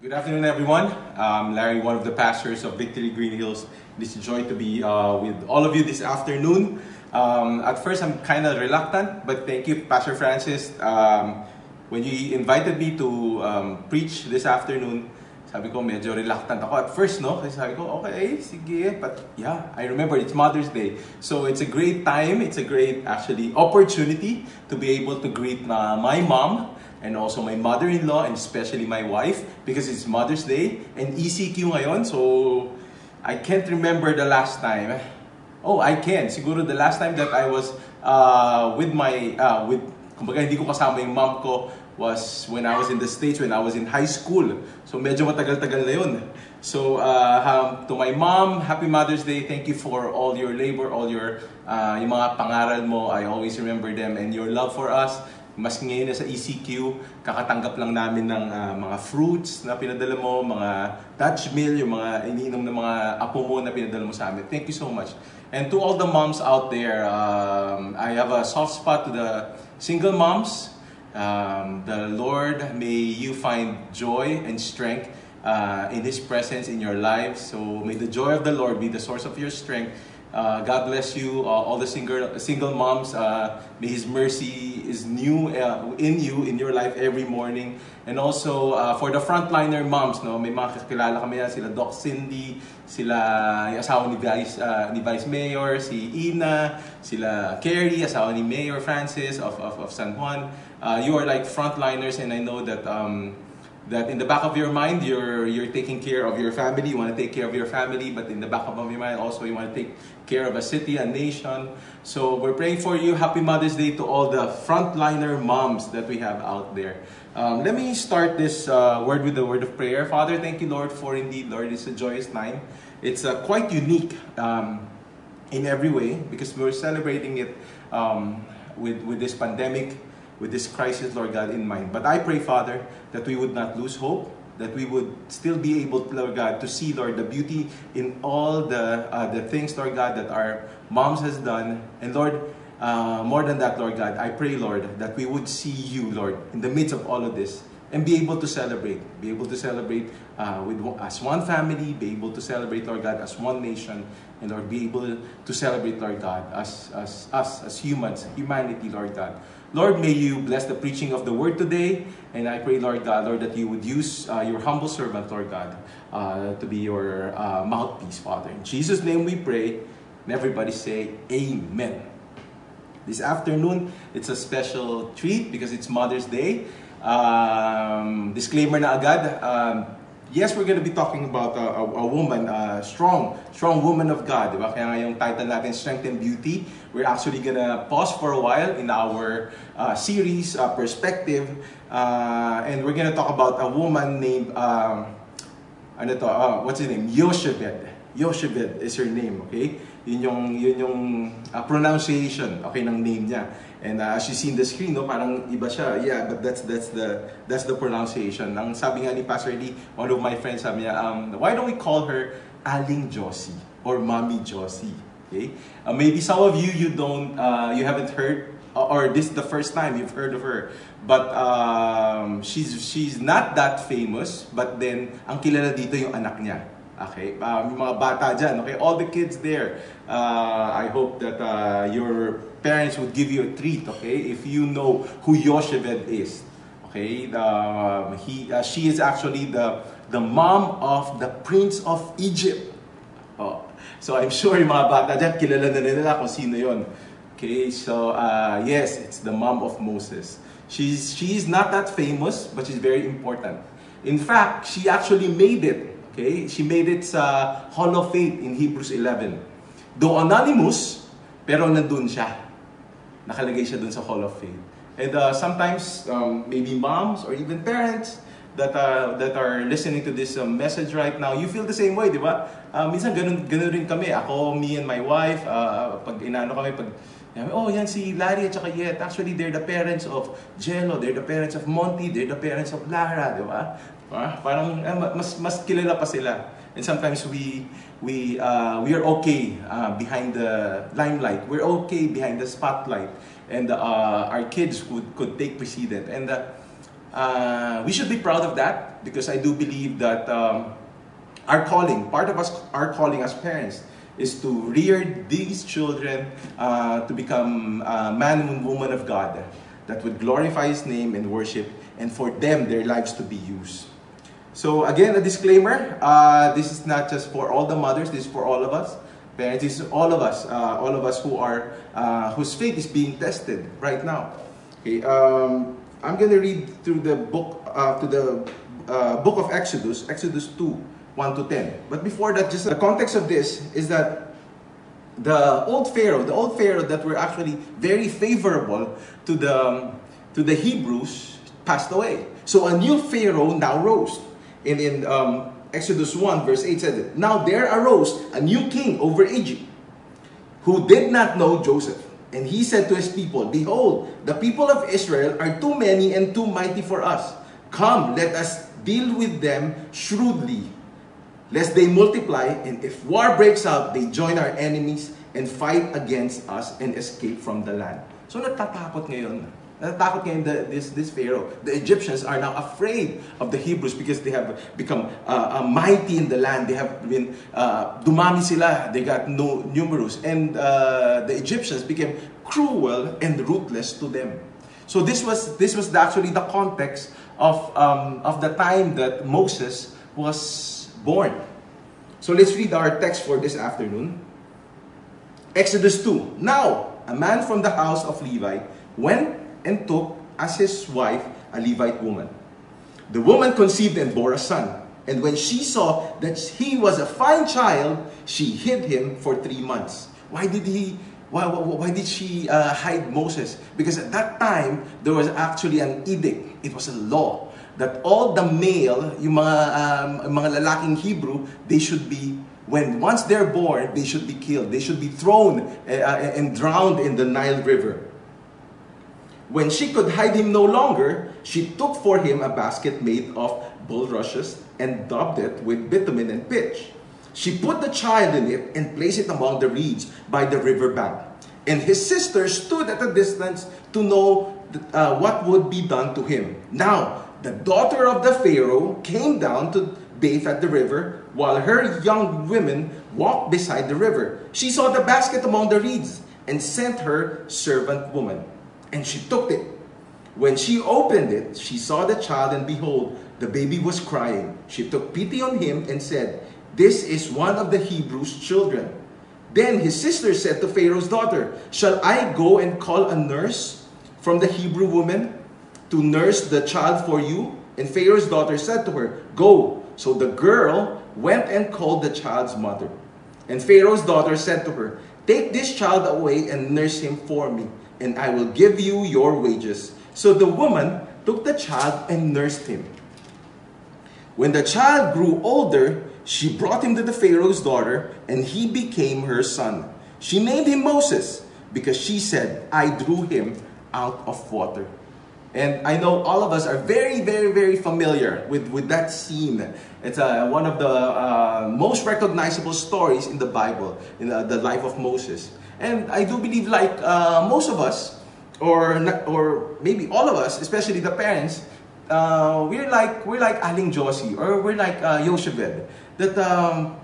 Good afternoon, everyone. I'm Larry, one of the pastors of Victory Green Hills. It's a joy to be uh, with all of you this afternoon. Um, at first, I'm kind of reluctant, but thank you, Pastor Francis. Um, when you invited me to um, preach this afternoon, sabi ko medyo reluctant ako at first, no? Kasi sabi ko, okay, sige. But yeah, I remember it's Mother's Day. So it's a great time. It's a great, actually, opportunity to be able to greet uh, my mom and also my mother-in-law and especially my wife because it's Mother's Day and ECQ ngayon. So I can't remember the last time. Oh, I can. Siguro the last time that I was uh, with my, uh, with, kumbaga hindi ko kasama yung mom ko was when I was in the States, when I was in high school. So medyo matagal-tagal na yun. So uh, um, to my mom, Happy Mother's Day. Thank you for all your labor, all your uh, yung mga pangaral mo. I always remember them and your love for us. Mas ngayon na sa ECQ, kakatanggap lang namin ng uh, mga fruits na pinadala mo, mga Dutch meal, yung mga iniinom ng mga apo mo na pinadala mo sa amin. Thank you so much. And to all the moms out there, um, I have a soft spot to the single moms. Um, the Lord, may you find joy and strength uh, in His presence in your lives. So may the joy of the Lord be the source of your strength uh, God bless you, uh, all the single, single moms. Uh, may His mercy is new uh, in you, in your life every morning. And also uh, for the frontliner moms, no, may mga kakilala kami yan, sila Doc Cindy, sila yung asawa ni Vice, uh, ni Vice Mayor, si Ina, sila Carrie, asawa ni Mayor Francis of, of, of San Juan. Uh, you are like frontliners and I know that um, that in the back of your mind you're you're taking care of your family you want to take care of your family but in the back of your mind also you want to take care of a city a nation. So we're praying for you. Happy mother's day to all the frontliner moms that we have out there. Um, let me start this uh, word with the word of prayer. Father thank you lord for indeed lord it's a joyous time. It's uh, quite unique um, in every way because we're celebrating it um, with with this pandemic with this crisis, Lord God, in mind. But I pray, Father, that we would not lose hope, that we would still be able, Lord God, to see, Lord, the beauty in all the, uh, the things, Lord God, that our moms has done. And Lord, uh, more than that, Lord God, I pray, Lord, that we would see you, Lord, in the midst of all of this and be able to celebrate, be able to celebrate uh, with as one family, be able to celebrate, Lord God, as one nation, and Lord, be able to celebrate, Lord God, as, as us, as humans, humanity, Lord God. Lord, may you bless the preaching of the word today. And I pray, Lord God, Lord, that you would use uh, your humble servant, Lord God, uh, to be your uh, mouthpiece, Father. In Jesus' name we pray. And everybody say, Amen. This afternoon, it's a special treat because it's Mother's Day. Um, disclaimer na agad. Um, yes, we're going to be talking about a, a, a woman, a strong, strong woman of God. Diba? Kaya nga yung title natin, Strength and Beauty. We're actually going to pause for a while in our uh, series, uh, Perspective. Uh, and we're going to talk about a woman named, um, ano to, uh, what's his name? Yoshebed. Yoshebed is her name, okay? Yun yung, yun yung uh, pronunciation, okay, ng name niya. And uh, as you see in the screen, no, parang iba siya. Yeah, but that's that's the that's the pronunciation. Ang sabi nga ni Pastor Lee, one of my friends sabi niya, um, why don't we call her Aling Josie or Mommy Josie? Okay? Uh, maybe some of you you don't uh, you haven't heard or this is the first time you've heard of her. But um, she's she's not that famous, but then ang kilala dito yung anak niya. Okay? Um, mga bata dyan, okay? All the kids there, uh, I hope that uh, your parents would give you a treat, okay? If you know who Yosheved is. Okay? Um, he, uh, she is actually the, the mom of the Prince of Egypt. Oh. So I'm sure yung mga bata dyan, kilala na nila kung sino yon. Okay, so uh, yes, it's the mom of Moses. She's, she's not that famous, but she's very important. In fact, she actually made it Okay? She made it sa Hall of Faith in Hebrews 11. Though anonymous, pero nandun siya. Nakalagay siya dun sa Hall of Faith. And uh, sometimes, um, maybe moms or even parents that uh, that are listening to this um, message right now, you feel the same way, di ba? Uh, minsan ganun, ganun rin kami. Ako, me and my wife, uh, pag inano kami, pag Oh, yan si Larry at saka Yet. Actually, they're the parents of Jello, they're the parents of Monty, they're the parents of Lara, di ba? Uh, parang uh, mas mas kilala pa sila. And sometimes we we uh, we are okay uh, behind the limelight. We're okay behind the spotlight, and uh, our kids could could take precedent. And uh, Uh, we should be proud of that because I do believe that um, our calling, part of us, our calling as parents, is to rear these children uh, to become uh, man and woman of God that would glorify His name and worship, and for them, their lives to be used. So again, a disclaimer, uh, this is not just for all the mothers, this is for all of us. Parents, this is all of us, uh, all of us who are, uh, whose faith is being tested right now. Okay, um, I'm going to read through the book, uh, to the uh, book of Exodus, Exodus 2, 1 to 10. But before that, just the context of this is that the old Pharaoh, the old Pharaoh that were actually very favorable to the, to the Hebrews passed away. So a new Pharaoh now rose. And in um, Exodus 1 verse 8 said, Now there arose a new king over Egypt who did not know Joseph. And he said to his people, Behold, the people of Israel are too many and too mighty for us. Come, let us deal with them shrewdly, lest they multiply, and if war breaks out, they join our enemies and fight against us and escape from the land. So natatakot ngayon Natatakot ngayon the, this, this Pharaoh. The Egyptians are now afraid of the Hebrews because they have become uh, uh, mighty in the land. They have been, uh, dumami sila. They got no, numerous. And uh, the Egyptians became cruel and ruthless to them. So this was, this was actually the context of, um, of the time that Moses was born. So let's read our text for this afternoon. Exodus 2. Now, a man from the house of Levi went and took as his wife a Levite woman. The woman conceived and bore a son. And when she saw that he was a fine child, she hid him for three months. Why did he? Why, why, did she uh, hide Moses? Because at that time, there was actually an edict. It was a law that all the male, yung mga, um, mga lalaking Hebrew, they should be, when once they're born, they should be killed. They should be thrown uh and drowned in the Nile River. When she could hide him no longer, she took for him a basket made of bulrushes and daubed it with bitumen and pitch. She put the child in it and placed it among the reeds by the river bank. And his sister stood at a distance to know uh, what would be done to him. Now, the daughter of the Pharaoh came down to bathe at the river, while her young women walked beside the river. She saw the basket among the reeds and sent her servant woman and she took it. When she opened it, she saw the child, and behold, the baby was crying. She took pity on him and said, This is one of the Hebrews' children. Then his sister said to Pharaoh's daughter, Shall I go and call a nurse from the Hebrew woman to nurse the child for you? And Pharaoh's daughter said to her, Go. So the girl went and called the child's mother. And Pharaoh's daughter said to her, Take this child away and nurse him for me and I will give you your wages. So the woman took the child and nursed him. When the child grew older, she brought him to the Pharaoh's daughter, and he became her son. She named him Moses because she said, I drew him out of water. And I know all of us are very, very, very familiar with, with that scene. It's uh, one of the uh, most recognizable stories in the Bible, in uh, the life of Moses. And I do believe like uh, most of us, or, or maybe all of us, especially the parents, uh, we're like we're like Aling Josie or we're like uh, Yosheved. That um,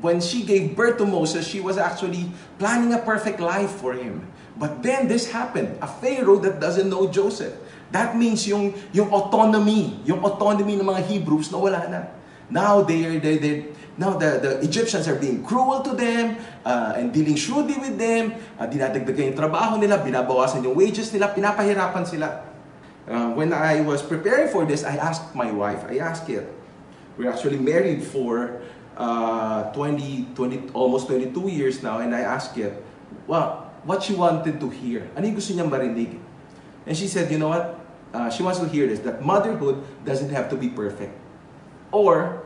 when she gave birth to Moses, she was actually planning a perfect life for him. But then this happened, a Pharaoh that doesn't know Joseph. That means yung, yung autonomy, yung autonomy ng mga Hebrews na wala na. Now they are, they, they, now the, the Egyptians are being cruel to them uh, and dealing shrewdly with them. Uh, dinadagdagan yung trabaho nila, binabawasan yung wages nila, pinapahirapan sila. Uh, when I was preparing for this, I asked my wife, I asked it. We're actually married for uh, 20, 20, almost 22 years now, and I asked it, well, what she wanted to hear. Ano gusto niyang marinig? And she said, you know what? Uh, she wants to hear this, that motherhood doesn't have to be perfect. Or,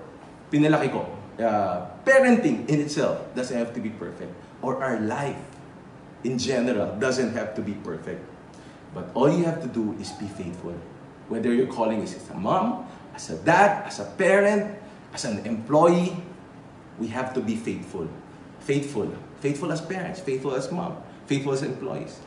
pinalaki ko, uh, parenting in itself doesn't have to be perfect. Or our life in general doesn't have to be perfect. But all you have to do is be faithful. Whether you're calling as a mom, as a dad, as a parent, as an employee, we have to be faithful. Faithful. Faithful as parents, faithful as mom, faithful as employees.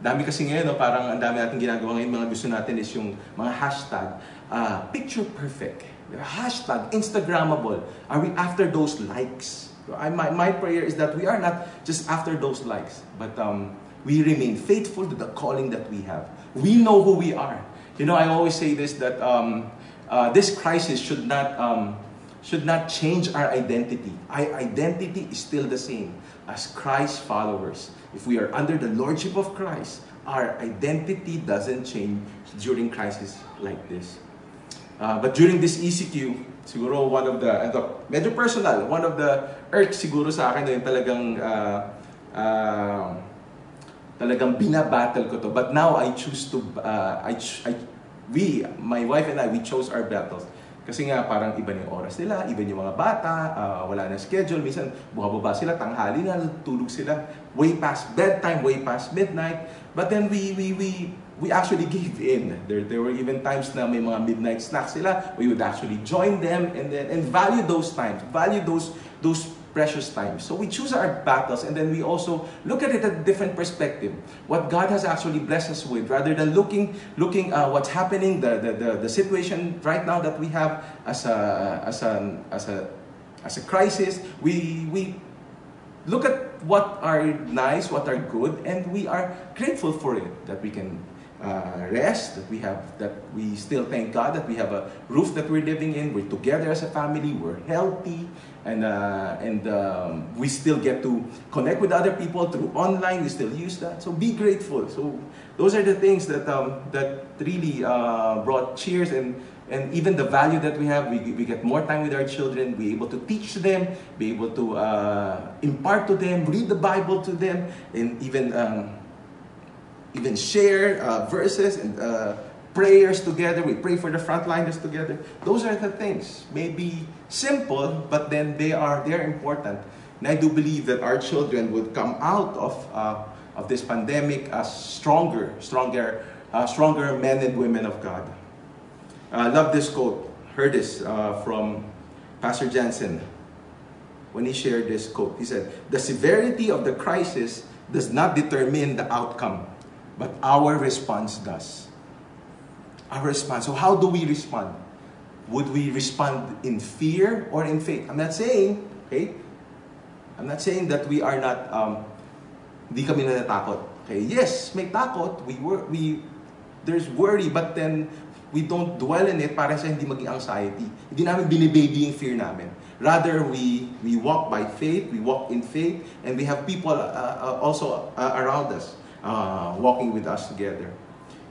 Dami kasi ngayon, no, parang ang dami natin ginagawa ngayon, mga gusto natin is yung mga hashtag uh, picture perfect? Hashtag Instagrammable. Are we after those likes? I, my, my prayer is that we are not just after those likes, but um, we remain faithful to the calling that we have. We know who we are. You know, I always say this that um, uh, this crisis should not um, should not change our identity. Our identity is still the same as Christ followers. If we are under the lordship of Christ, our identity doesn't change during crisis like this. Uh, but during this ECQ, siguro one of the, ito, medyo personal, one of the irks siguro sa akin yung talagang, uh, uh, talagang binabattle ko to. But now I choose to, uh, I, I, we, my wife and I, we chose our battles. Kasi nga parang iba yung oras nila, iba yung mga bata, uh, wala na schedule, minsan bumababa sila, tanghali na, tulog sila, way past bedtime, way past midnight. But then we, we, we, we actually gave in. There, there were even times na may mga midnight snacks sila, we would actually join them and then and value those times, value those those precious times. So we choose our battles and then we also look at it at a different perspective. What God has actually blessed us with rather than looking looking uh, what's happening, the, the, the, the situation right now that we have as a, as a, as a, as a crisis, we, we look at what are nice, what are good, and we are grateful for it, that we can uh, rest, that we have, that we still thank God that we have a roof that we're living in, we're together as a family, we're healthy, and, uh, and um, we still get to connect with other people through online. We still use that. So be grateful. So those are the things that um, that really uh, brought cheers and and even the value that we have. We, we get more time with our children. We're able to teach them. Be able to uh, impart to them, read the Bible to them, and even um, even share uh, verses and uh, prayers together. We pray for the frontliners together. Those are the things. Maybe simple, but then they are they're important. And I do believe that our children would come out of uh, of this pandemic as stronger, stronger, uh, stronger men and women of God. I love this quote. Heard this uh, from Pastor Jensen when he shared this quote. He said, "The severity of the crisis does not determine the outcome, but our response does." Our response. So how do we respond? Would we respond in fear or in faith? I'm not saying, okay? I'm not saying that we are not, um, di kami natatakot. Okay, yes, may takot. We, were, we, there's worry, but then we don't dwell in it para sa hindi maging anxiety. Hindi namin binibaby yung fear namin. Rather, we, we walk by faith, we walk in faith, and we have people uh, uh, also uh, around us uh, walking with us together.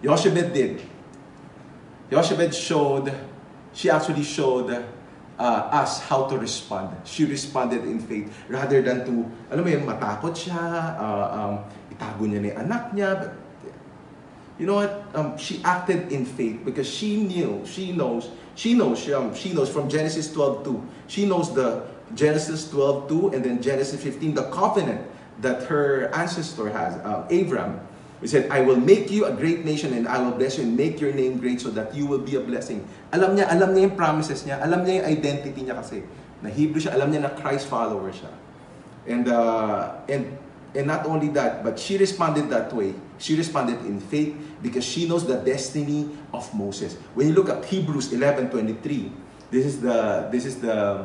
Yoshebed did. Yoshebed showed she actually showed uh, us how to respond. She responded in faith rather than to, alam mo yun, matakot siya, uh, um, itago niya ni anak niya. But, you know what? Um, she acted in faith because she knew, she knows, she knows, um, she knows from Genesis 12.2, she knows the Genesis 12.2 and then Genesis 15, the covenant that her ancestor has, uh, Abraham, He said, I will make you a great nation and I will bless you and make your name great so that you will be a blessing. Alam niya, alam niya yung promises niya, alam niya yung identity niya kasi. Na Hebrew siya, alam niya na Christ follower siya. And, uh, and, and not only that, but she responded that way. She responded in faith because she knows the destiny of Moses. When you look at Hebrews 11:23, this is the this is the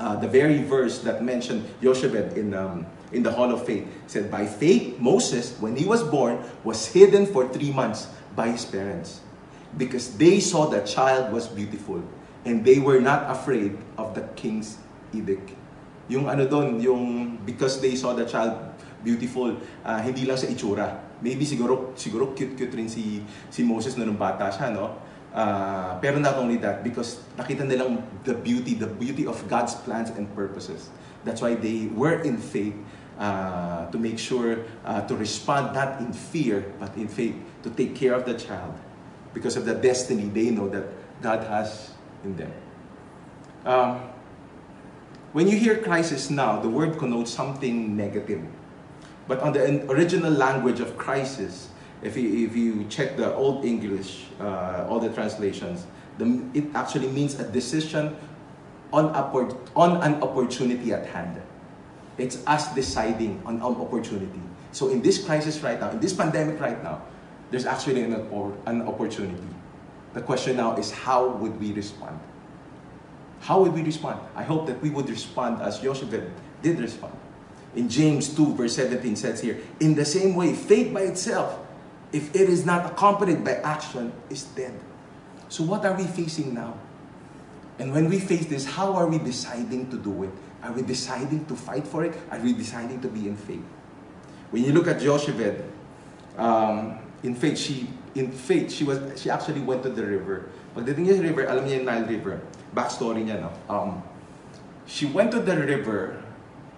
uh, the very verse that mentioned Yoshebed in um, in the Hall of Faith. It said, By faith, Moses, when he was born, was hidden for three months by his parents because they saw the child was beautiful and they were not afraid of the king's edict. Yung ano doon, yung because they saw the child beautiful, uh, hindi lang sa itsura. Maybe siguro siguro cute-cute rin si si Moses na nung bata siya, no? Uh, pero not only that, because nakita nilang the beauty, the beauty of God's plans and purposes. That's why they were in faith to make sure uh, to respond not in fear but in faith to take care of the child because of the destiny they know that God has in them. Um, when you hear crisis now, the word connotes something negative. But on the original language of crisis, if you, if you check the Old English, uh, all the translations, the, it actually means a decision on, on an opportunity at hand. It's us deciding on opportunity. So in this crisis right now, in this pandemic right now, there's actually an, an opportunity. The question now is how would we respond? How would we respond? I hope that we would respond as Joshua did respond. In James 2, verse 17 says here, In the same way, faith by itself, if it is not accompanied by action, is dead. So what are we facing now? And when we face this, how are we deciding to do it? Are we deciding to fight for it? Are we deciding to be in faith? When you look at Jochebed, um, in faith, she in faith, she was she actually went to the river. Pagdating niya sa river, alam niya yung Nile River. Backstory niya, no? Um, she went to the river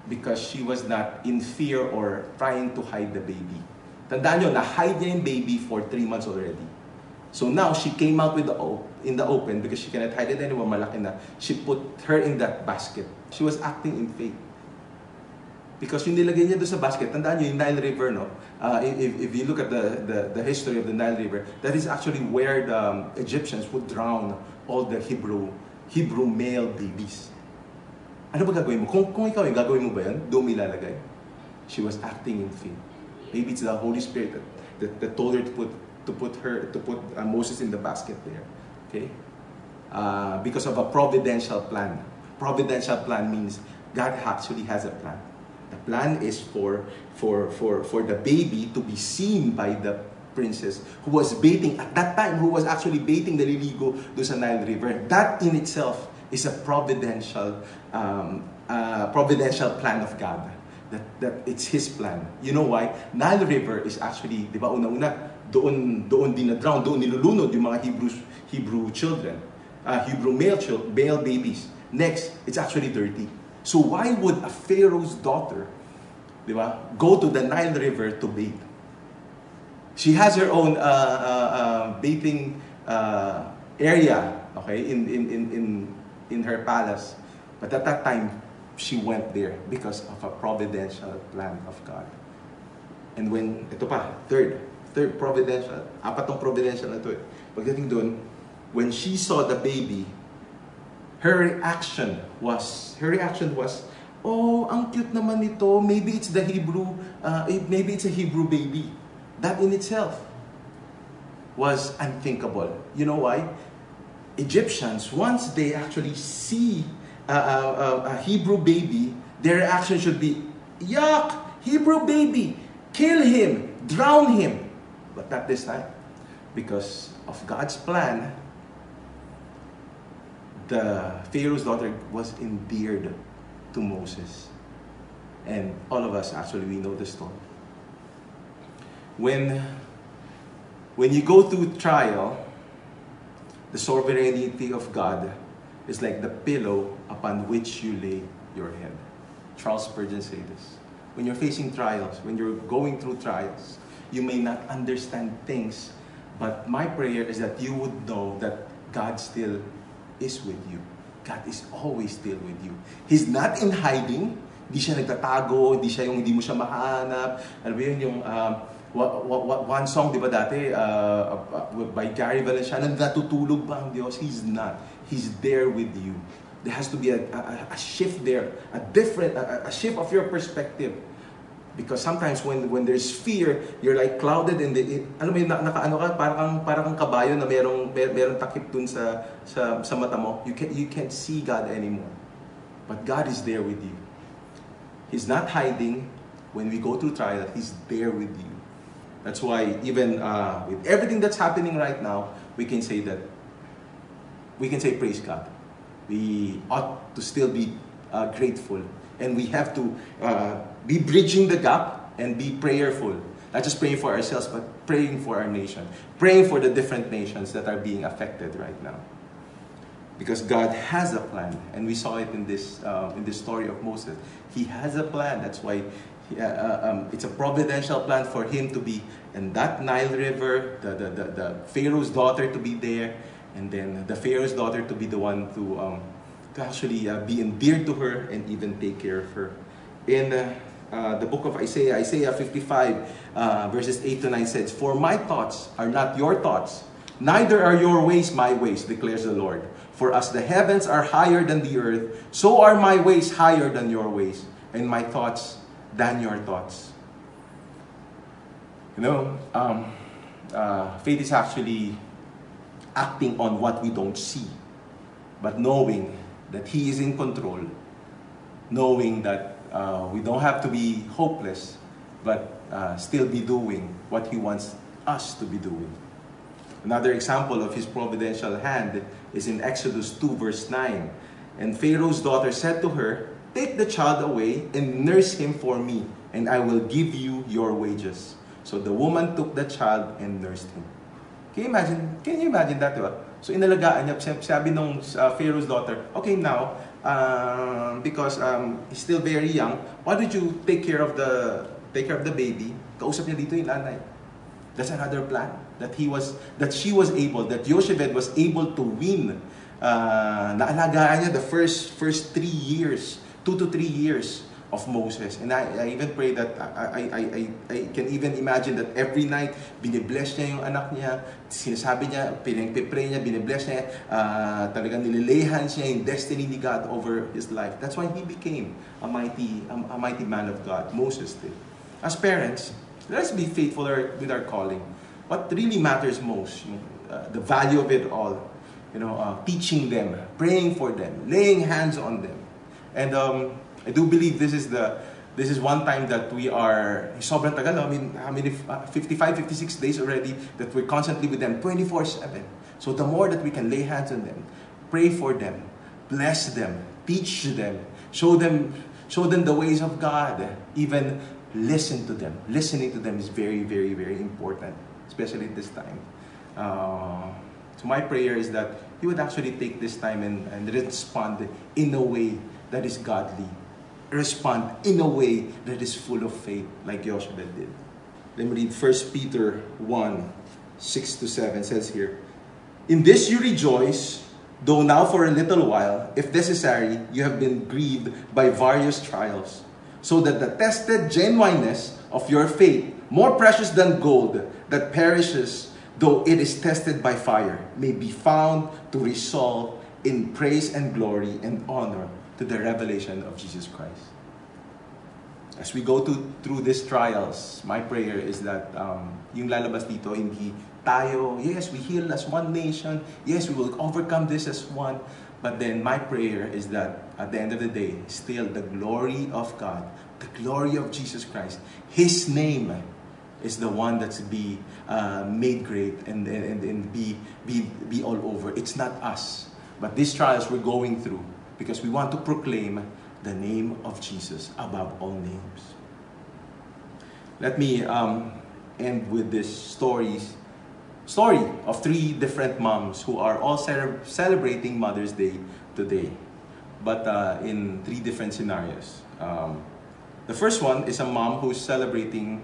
because she was not in fear or trying to hide the baby. Tandaan nyo, na-hide niya yung baby for three months already. So now, she came out with the in the open because she cannot hide it anymore, malaki na. She put her in that basket. She was acting in faith. Because yung nilagay niya doon sa basket, tandaan niyo yung Nile River, no? Uh, if, if you look at the, the, the history of the Nile River, that is actually where the um, Egyptians would drown all the Hebrew Hebrew male babies. Ano ba gagawin mo? Kung, kung ikaw yung gagawin mo ba yan, doon ilalagay. She was acting in faith. Maybe it's the Holy Spirit that, that, that told her to put to put her to put uh, Moses in the basket there. Okay? Uh, because of a providential plan. Providential plan means God actually has a plan. The plan is for, for, for, for the baby to be seen by the princess who was bathing at that time, who was actually bathing the liligo do sa Nile River. That in itself is a providential, um, uh, providential plan of God. That, that it's His plan. You know why? Nile River is actually, di ba, una-una, doon, doon din na-drown, doon nilulunod yung mga Hebrew, Hebrew children. Uh, Hebrew male, children, male babies. Next, it's actually dirty. So why would a Pharaoh's daughter, di ba, go to the Nile River to bathe? She has her own uh, uh, uh, bathing uh, area, okay, in, in, in, in, in her palace. But at that time, she went there because of a providential plan of God. And when, ito pa, third, third providential, apat tong providential na ito eh. Pagdating doon, when she saw the baby, her reaction was, her reaction was, oh, ang cute naman nito. Maybe it's the Hebrew, uh, maybe it's a Hebrew baby. That in itself was unthinkable. You know why? Egyptians, once they actually see a, a, a Hebrew baby, their reaction should be, yuck, Hebrew baby, kill him, drown him. But not this time. Because of God's plan, the Pharaoh's daughter was endeared to Moses. And all of us actually we know the story. When when you go through trial, the sovereignty of God is like the pillow upon which you lay your head. Charles Spurgeon said this. When you're facing trials, when you're going through trials, you may not understand things, but my prayer is that you would know that God still is with you. God is always still with you. He's not in hiding. Hindi siya nagtatago, hindi siya yung hindi mo siya mahanap. Ano ba yun yung um, one song, di ba dati, uh, uh, by Gary Valenciano, natutulog ba ang Diyos? He's not. He's there with you. There has to be a, a, a shift there, a different, a, a shift of your perspective. Because sometimes when when there's fear, you're like clouded in the in, alam mo yun, nakaano ka parang kang parang kang kabayo na merong mer, merong takip dun sa sa sa mata mo. You can you can't see God anymore. But God is there with you. He's not hiding when we go through trial. He's there with you. That's why even uh, with everything that's happening right now, we can say that we can say praise God. We ought to still be uh, grateful and we have to uh, be bridging the gap and be prayerful. Not just praying for ourselves, but praying for our nation. Praying for the different nations that are being affected right now. Because God has a plan, and we saw it in this, uh, in this story of Moses. He has a plan. That's why he, uh, uh um, it's a providential plan for him to be in that Nile River, the, the, the, the, Pharaoh's daughter to be there, and then the Pharaoh's daughter to be the one to, um, to actually uh, be endeared to her and even take care of her. In uh, uh, the book of Isaiah, Isaiah 55, uh, verses 8 to 9 says, For my thoughts are not your thoughts, neither are your ways my ways, declares the Lord. For as the heavens are higher than the earth, so are my ways higher than your ways, and my thoughts than your thoughts. You know, um, uh, faith is actually acting on what we don't see, but knowing that He is in control, knowing that uh, we don't have to be hopeless, but uh, still be doing what He wants us to be doing. Another example of His providential hand is in Exodus 2, verse 9. And Pharaoh's daughter said to her, Take the child away and nurse him for me, and I will give you your wages. So the woman took the child and nursed him. Can you imagine? Can you imagine that? So inalagaan niya, sabi nung uh, Pharaoh's daughter, okay now, um, because um, he's still very young, why don't you take care of the take care of the baby? Kausap niya dito yung nanay. That's another plan that he was that she was able that Yoshebed was able to win. Uh, naalagaan niya the first first three years, two to three years of Moses. And I, I even pray that I, I, I, I can even imagine that every night, binibless niya yung anak niya, sinasabi niya, pinagpipray niya, binibless niya, uh, talagang nililayhan siya yung destiny ni God over his life. That's why he became a mighty, a, a mighty man of God. Moses did. As parents, let's be faithful with our calling. What really matters most, uh, the value of it all, you know, uh, teaching them, praying for them, laying hands on them. And um, I do believe this is the this is one time that we are sobrang tagal. I mean, how many 55 56 days already that we're constantly with them 24/7. So the more that we can lay hands on them, pray for them, bless them, teach them, show them show them the ways of God, even listen to them. Listening to them is very very very important, especially at this time. Uh, so my prayer is that you would actually take this time and, and respond in a way that is godly respond in a way that is full of faith, like Joshua did. Let me read 1 Peter 1 6 to 7 says here, In this you rejoice, though now for a little while, if necessary, you have been grieved by various trials, so that the tested genuineness of your faith, more precious than gold that perishes, though it is tested by fire, may be found to result in praise and glory and honor to the revelation of Jesus Christ. As we go to, through these trials, my prayer is that um, yung lalabas dito, hindi tayo, yes, we heal as one nation, yes, we will overcome this as one, but then my prayer is that at the end of the day, still the glory of God, the glory of Jesus Christ, His name is the one that's be uh, made great and, and, and be, be, be all over. It's not us. But these trials we're going through, because we want to proclaim the name of Jesus above all names. Let me um, end with this story, story of three different moms who are all celebrating Mother's Day today, but uh, in three different scenarios. Um, the first one is a mom who's celebrating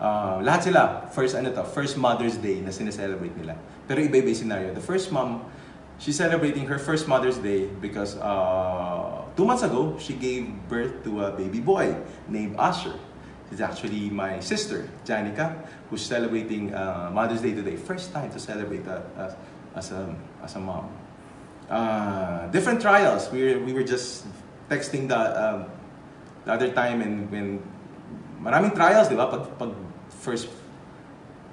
uh, lahat sila, first ano to, first Mother's Day na sineselebrate nila. Pero iba-iba scenario. The first mom she's celebrating her first Mother's Day because uh, two months ago, she gave birth to a baby boy named Asher. He's actually my sister, Janica, who's celebrating uh, Mother's Day today. First time to celebrate that as, as, a, as a mom. Uh, different trials. We were, we were just texting the, um, the other time and when maraming trials, di ba? Pag, pag first,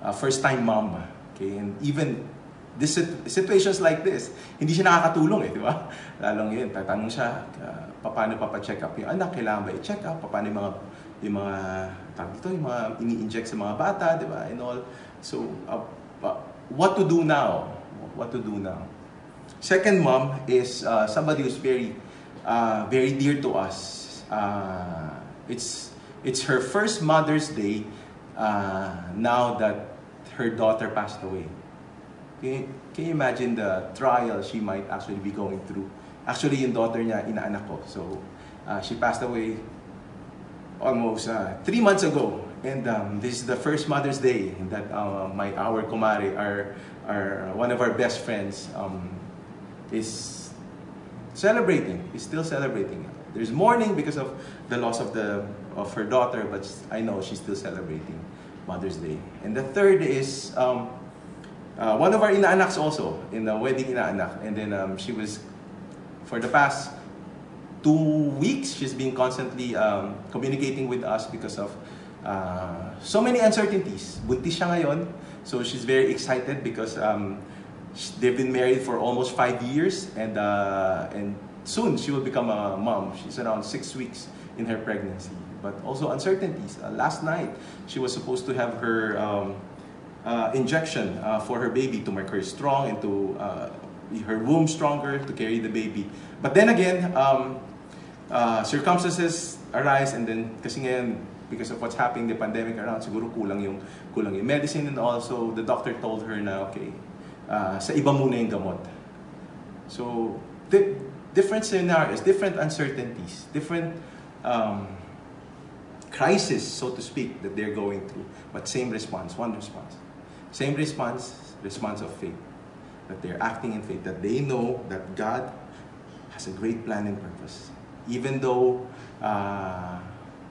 uh, first time mom. Okay, and even this situations like this, hindi siya nakakatulong eh, di ba? Lalong yun, tatanong siya, uh, paano papacheck up yung anak, kailangan ba i-check up, paano yung mga, yung mga, dito, yung mga ini-inject sa mga bata, di ba, and all. So, uh, uh, what to do now? What to do now? Second mom is uh, somebody who's very, uh, very dear to us. Uh, it's, it's her first Mother's Day uh, now that her daughter passed away. Can, can you imagine the trial she might actually be going through? Actually, yung daughter niya, inaanak ko. So, uh, she passed away almost uh, three months ago. And um, this is the first Mother's Day that uh, my our kumari, our, our one of our best friends, um, is celebrating. Is still celebrating. There's mourning because of the loss of the of her daughter, but I know she's still celebrating Mother's Day. And the third is um, uh, one of our inaanaks also in the wedding inaanak. And then um, she was, for the past two weeks, she's been constantly um, communicating with us because of uh, so many uncertainties. Buntis siya ngayon, so she's very excited because um, they've been married for almost five years, and uh, and soon she will become a mom. She's around six weeks in her pregnancy, but also uncertainties. Uh, last night, she was supposed to have her um, uh, injection uh, for her baby to make her strong and to uh, her womb stronger to carry the baby. But then again, um, uh, circumstances arise and then kasi ngayon because of what's happening the pandemic around siguro kulang yung kulang yung medicine and also the doctor told her na okay uh, sa iba muna yung gamot. So di- different scenarios different uncertainties different um, crisis so to speak that they're going through. But same response one response same response response of faith that they're acting in faith that they know that God has a great plan and purpose even though uh,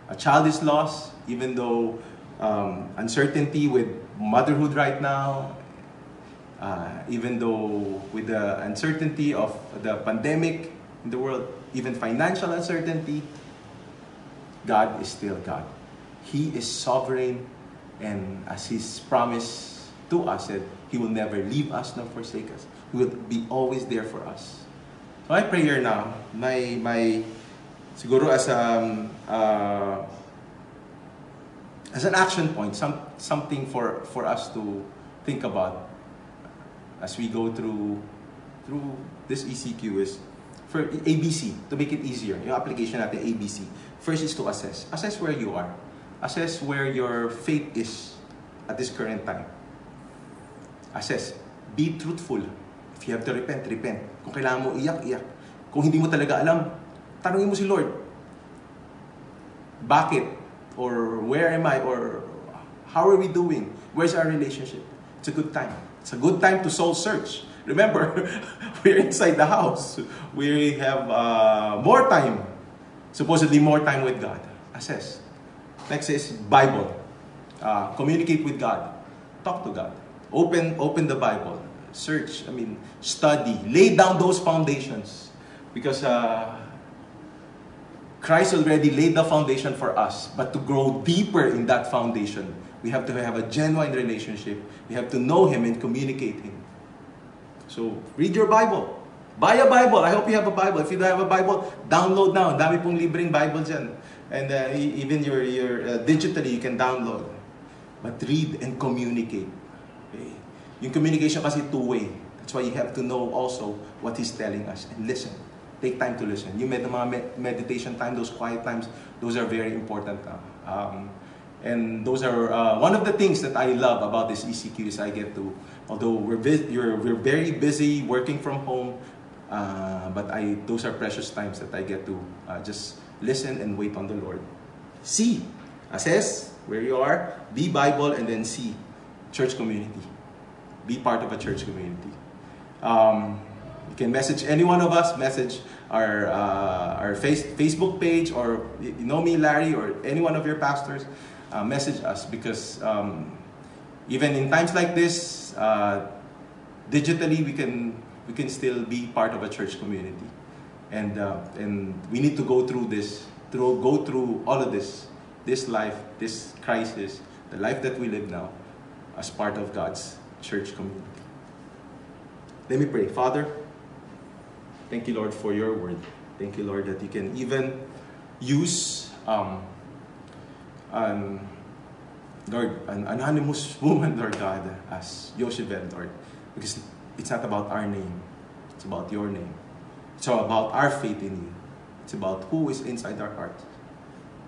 a child is lost, even though um, uncertainty with motherhood right now, uh, even though with the uncertainty of the pandemic in the world, even financial uncertainty, God is still God. He is sovereign, and as His promised to us, that He will never leave us nor forsake us. He will be always there for us. So I pray here now, my, my siguro as um, uh, as an action point, some, something for, for us to think about as we go through through this ECQ is for ABC, to make it easier, yung application natin ABC. First is to assess. Assess where you are. Assess where your faith is at this current time. Assess. Be truthful. If you have to repent, repent. Kung kailangan mo iyak, iyak. Kung hindi mo talaga alam, tanungin mo si Lord. Bakit? Or where am I? Or how are we doing? Where's our relationship? It's a good time. It's a good time to soul search. Remember, we're inside the house. We have uh, more time, supposedly more time with God. Assess. Next is Bible. Uh, communicate with God. Talk to God. Open, open the Bible. Search. I mean, study. Lay down those foundations, because uh, Christ already laid the foundation for us. But to grow deeper in that foundation, we have to have a genuine relationship. We have to know Him and communicate Him. So, read your Bible. Buy a Bible. I hope you have a Bible. If you don't have a Bible, download now. Dami pong libreng Bible dyan. And uh, even your, your uh, digitally, you can download. But read and communicate. Yung communication kasi two-way. That's why you have to know also what He's telling us. And listen. Take time to listen. Yung med- mga med- meditation time, those quiet times, those are very important. Uh, um, and those are uh, one of the things that I love about this ECQ is I get to, although we're you're, we're very busy working from home, uh, but I those are precious times that I get to uh, just listen and wait on the Lord. See, assess where you are, be Bible, and then see church community. Be part of a church community. Um, you can message any one of us, message our, uh, our face, Facebook page, or you know me, Larry, or any one of your pastors, uh, message us because um, even in times like this, uh, digitally we can, we can still be part of a church community. And, uh, and we need to go through this, through, go through all of this, this life, this crisis, the life that we live now, as part of God's church community. Let me pray. Father, thank you, Lord, for your word. Thank you, Lord, that you can even use, um, Lord, an anonymous woman, Lord God, as Yoshebed, Lord, because it's not about our name, it's about your name. It's all about our faith in you. It's about who is inside our heart.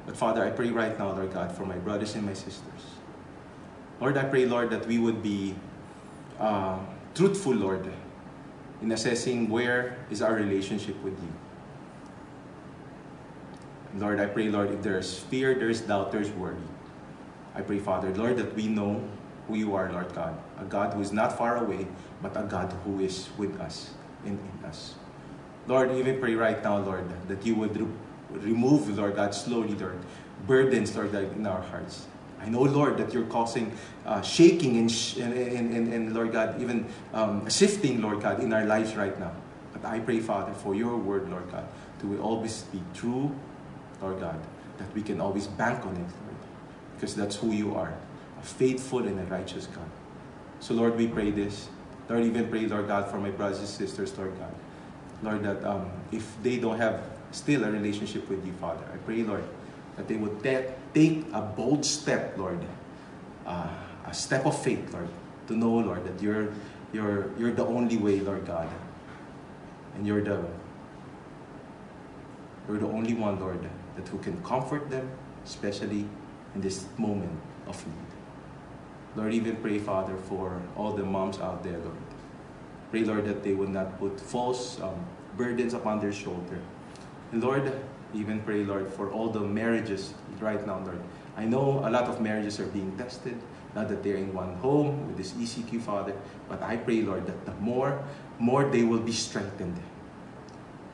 But Father, I pray right now, Lord God, for my brothers and my sisters. Lord, I pray, Lord, that we would be uh, truthful, Lord, in assessing where is our relationship with you. Lord, I pray, Lord, if there's fear, there's doubt, there's worry. I pray, Father, Lord, that we know who you are, Lord God. A God who is not far away, but a God who is with us and in us. Lord, even pray right now, Lord, that you would re- remove, Lord God, slowly, Lord, burdens, Lord God, in our hearts. I know, Lord, that you're causing uh, shaking and, sh- and, and, and, Lord God, even um, shifting, Lord God, in our lives right now. But I pray, Father, for your word, Lord God, to always be true, Lord God, that we can always bank on it, Lord, because that's who you are, a faithful and a righteous God. So, Lord, we pray this Lord, even pray, Lord God, for my brothers and sisters, Lord God. Lord, that um, if they don't have still a relationship with you, Father, I pray, Lord, that they would ta- take a bold step, Lord, uh, a step of faith, Lord, to know, Lord, that you're, you're, you're the only way, Lord God. And you're the, you're the only one, Lord, that who can comfort them, especially in this moment of need. Lord, even pray, Father, for all the moms out there, Lord. Pray, Lord, that they will not put false um, burdens upon their shoulder. And Lord, even pray, Lord, for all the marriages right now, Lord. I know a lot of marriages are being tested, not that they're in one home with this ECQ, Father. But I pray, Lord, that the more, more they will be strengthened.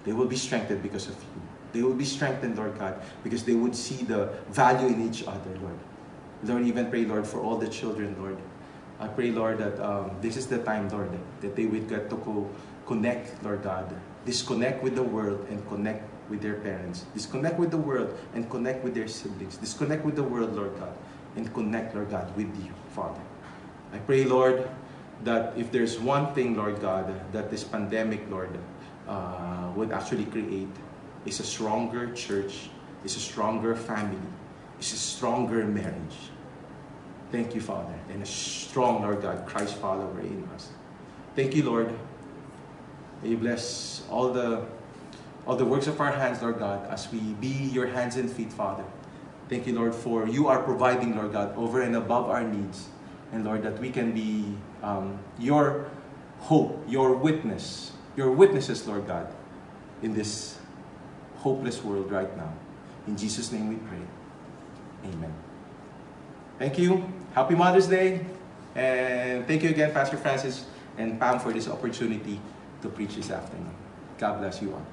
They will be strengthened because of you. They will be strengthened, Lord God, because they would see the value in each other, Lord. Lord, even pray, Lord, for all the children, Lord. I pray, Lord, that um, this is the time, Lord, that they would get to co- connect, Lord God, disconnect with the world and connect with their parents. Disconnect with the world and connect with their siblings. Disconnect with the world, Lord God, and connect, Lord God, with you, Father. I pray, Lord, that if there's one thing, Lord God, that this pandemic, Lord, uh, would actually create, is a stronger church, is a stronger family, is a stronger marriage. Thank you, Father, and a strong, Lord God, Christ follower in us. Thank you, Lord. May you bless all the all the works of our hands, Lord God, as we be your hands and feet, Father. Thank you, Lord, for you are providing, Lord God, over and above our needs. And Lord, that we can be um, your hope, your witness, your witnesses, Lord God, in this hopeless world right now. In Jesus' name we pray. Amen. Thank you. Happy Mother's Day. And thank you again, Pastor Francis and Pam, for this opportunity to preach this afternoon. God bless you all.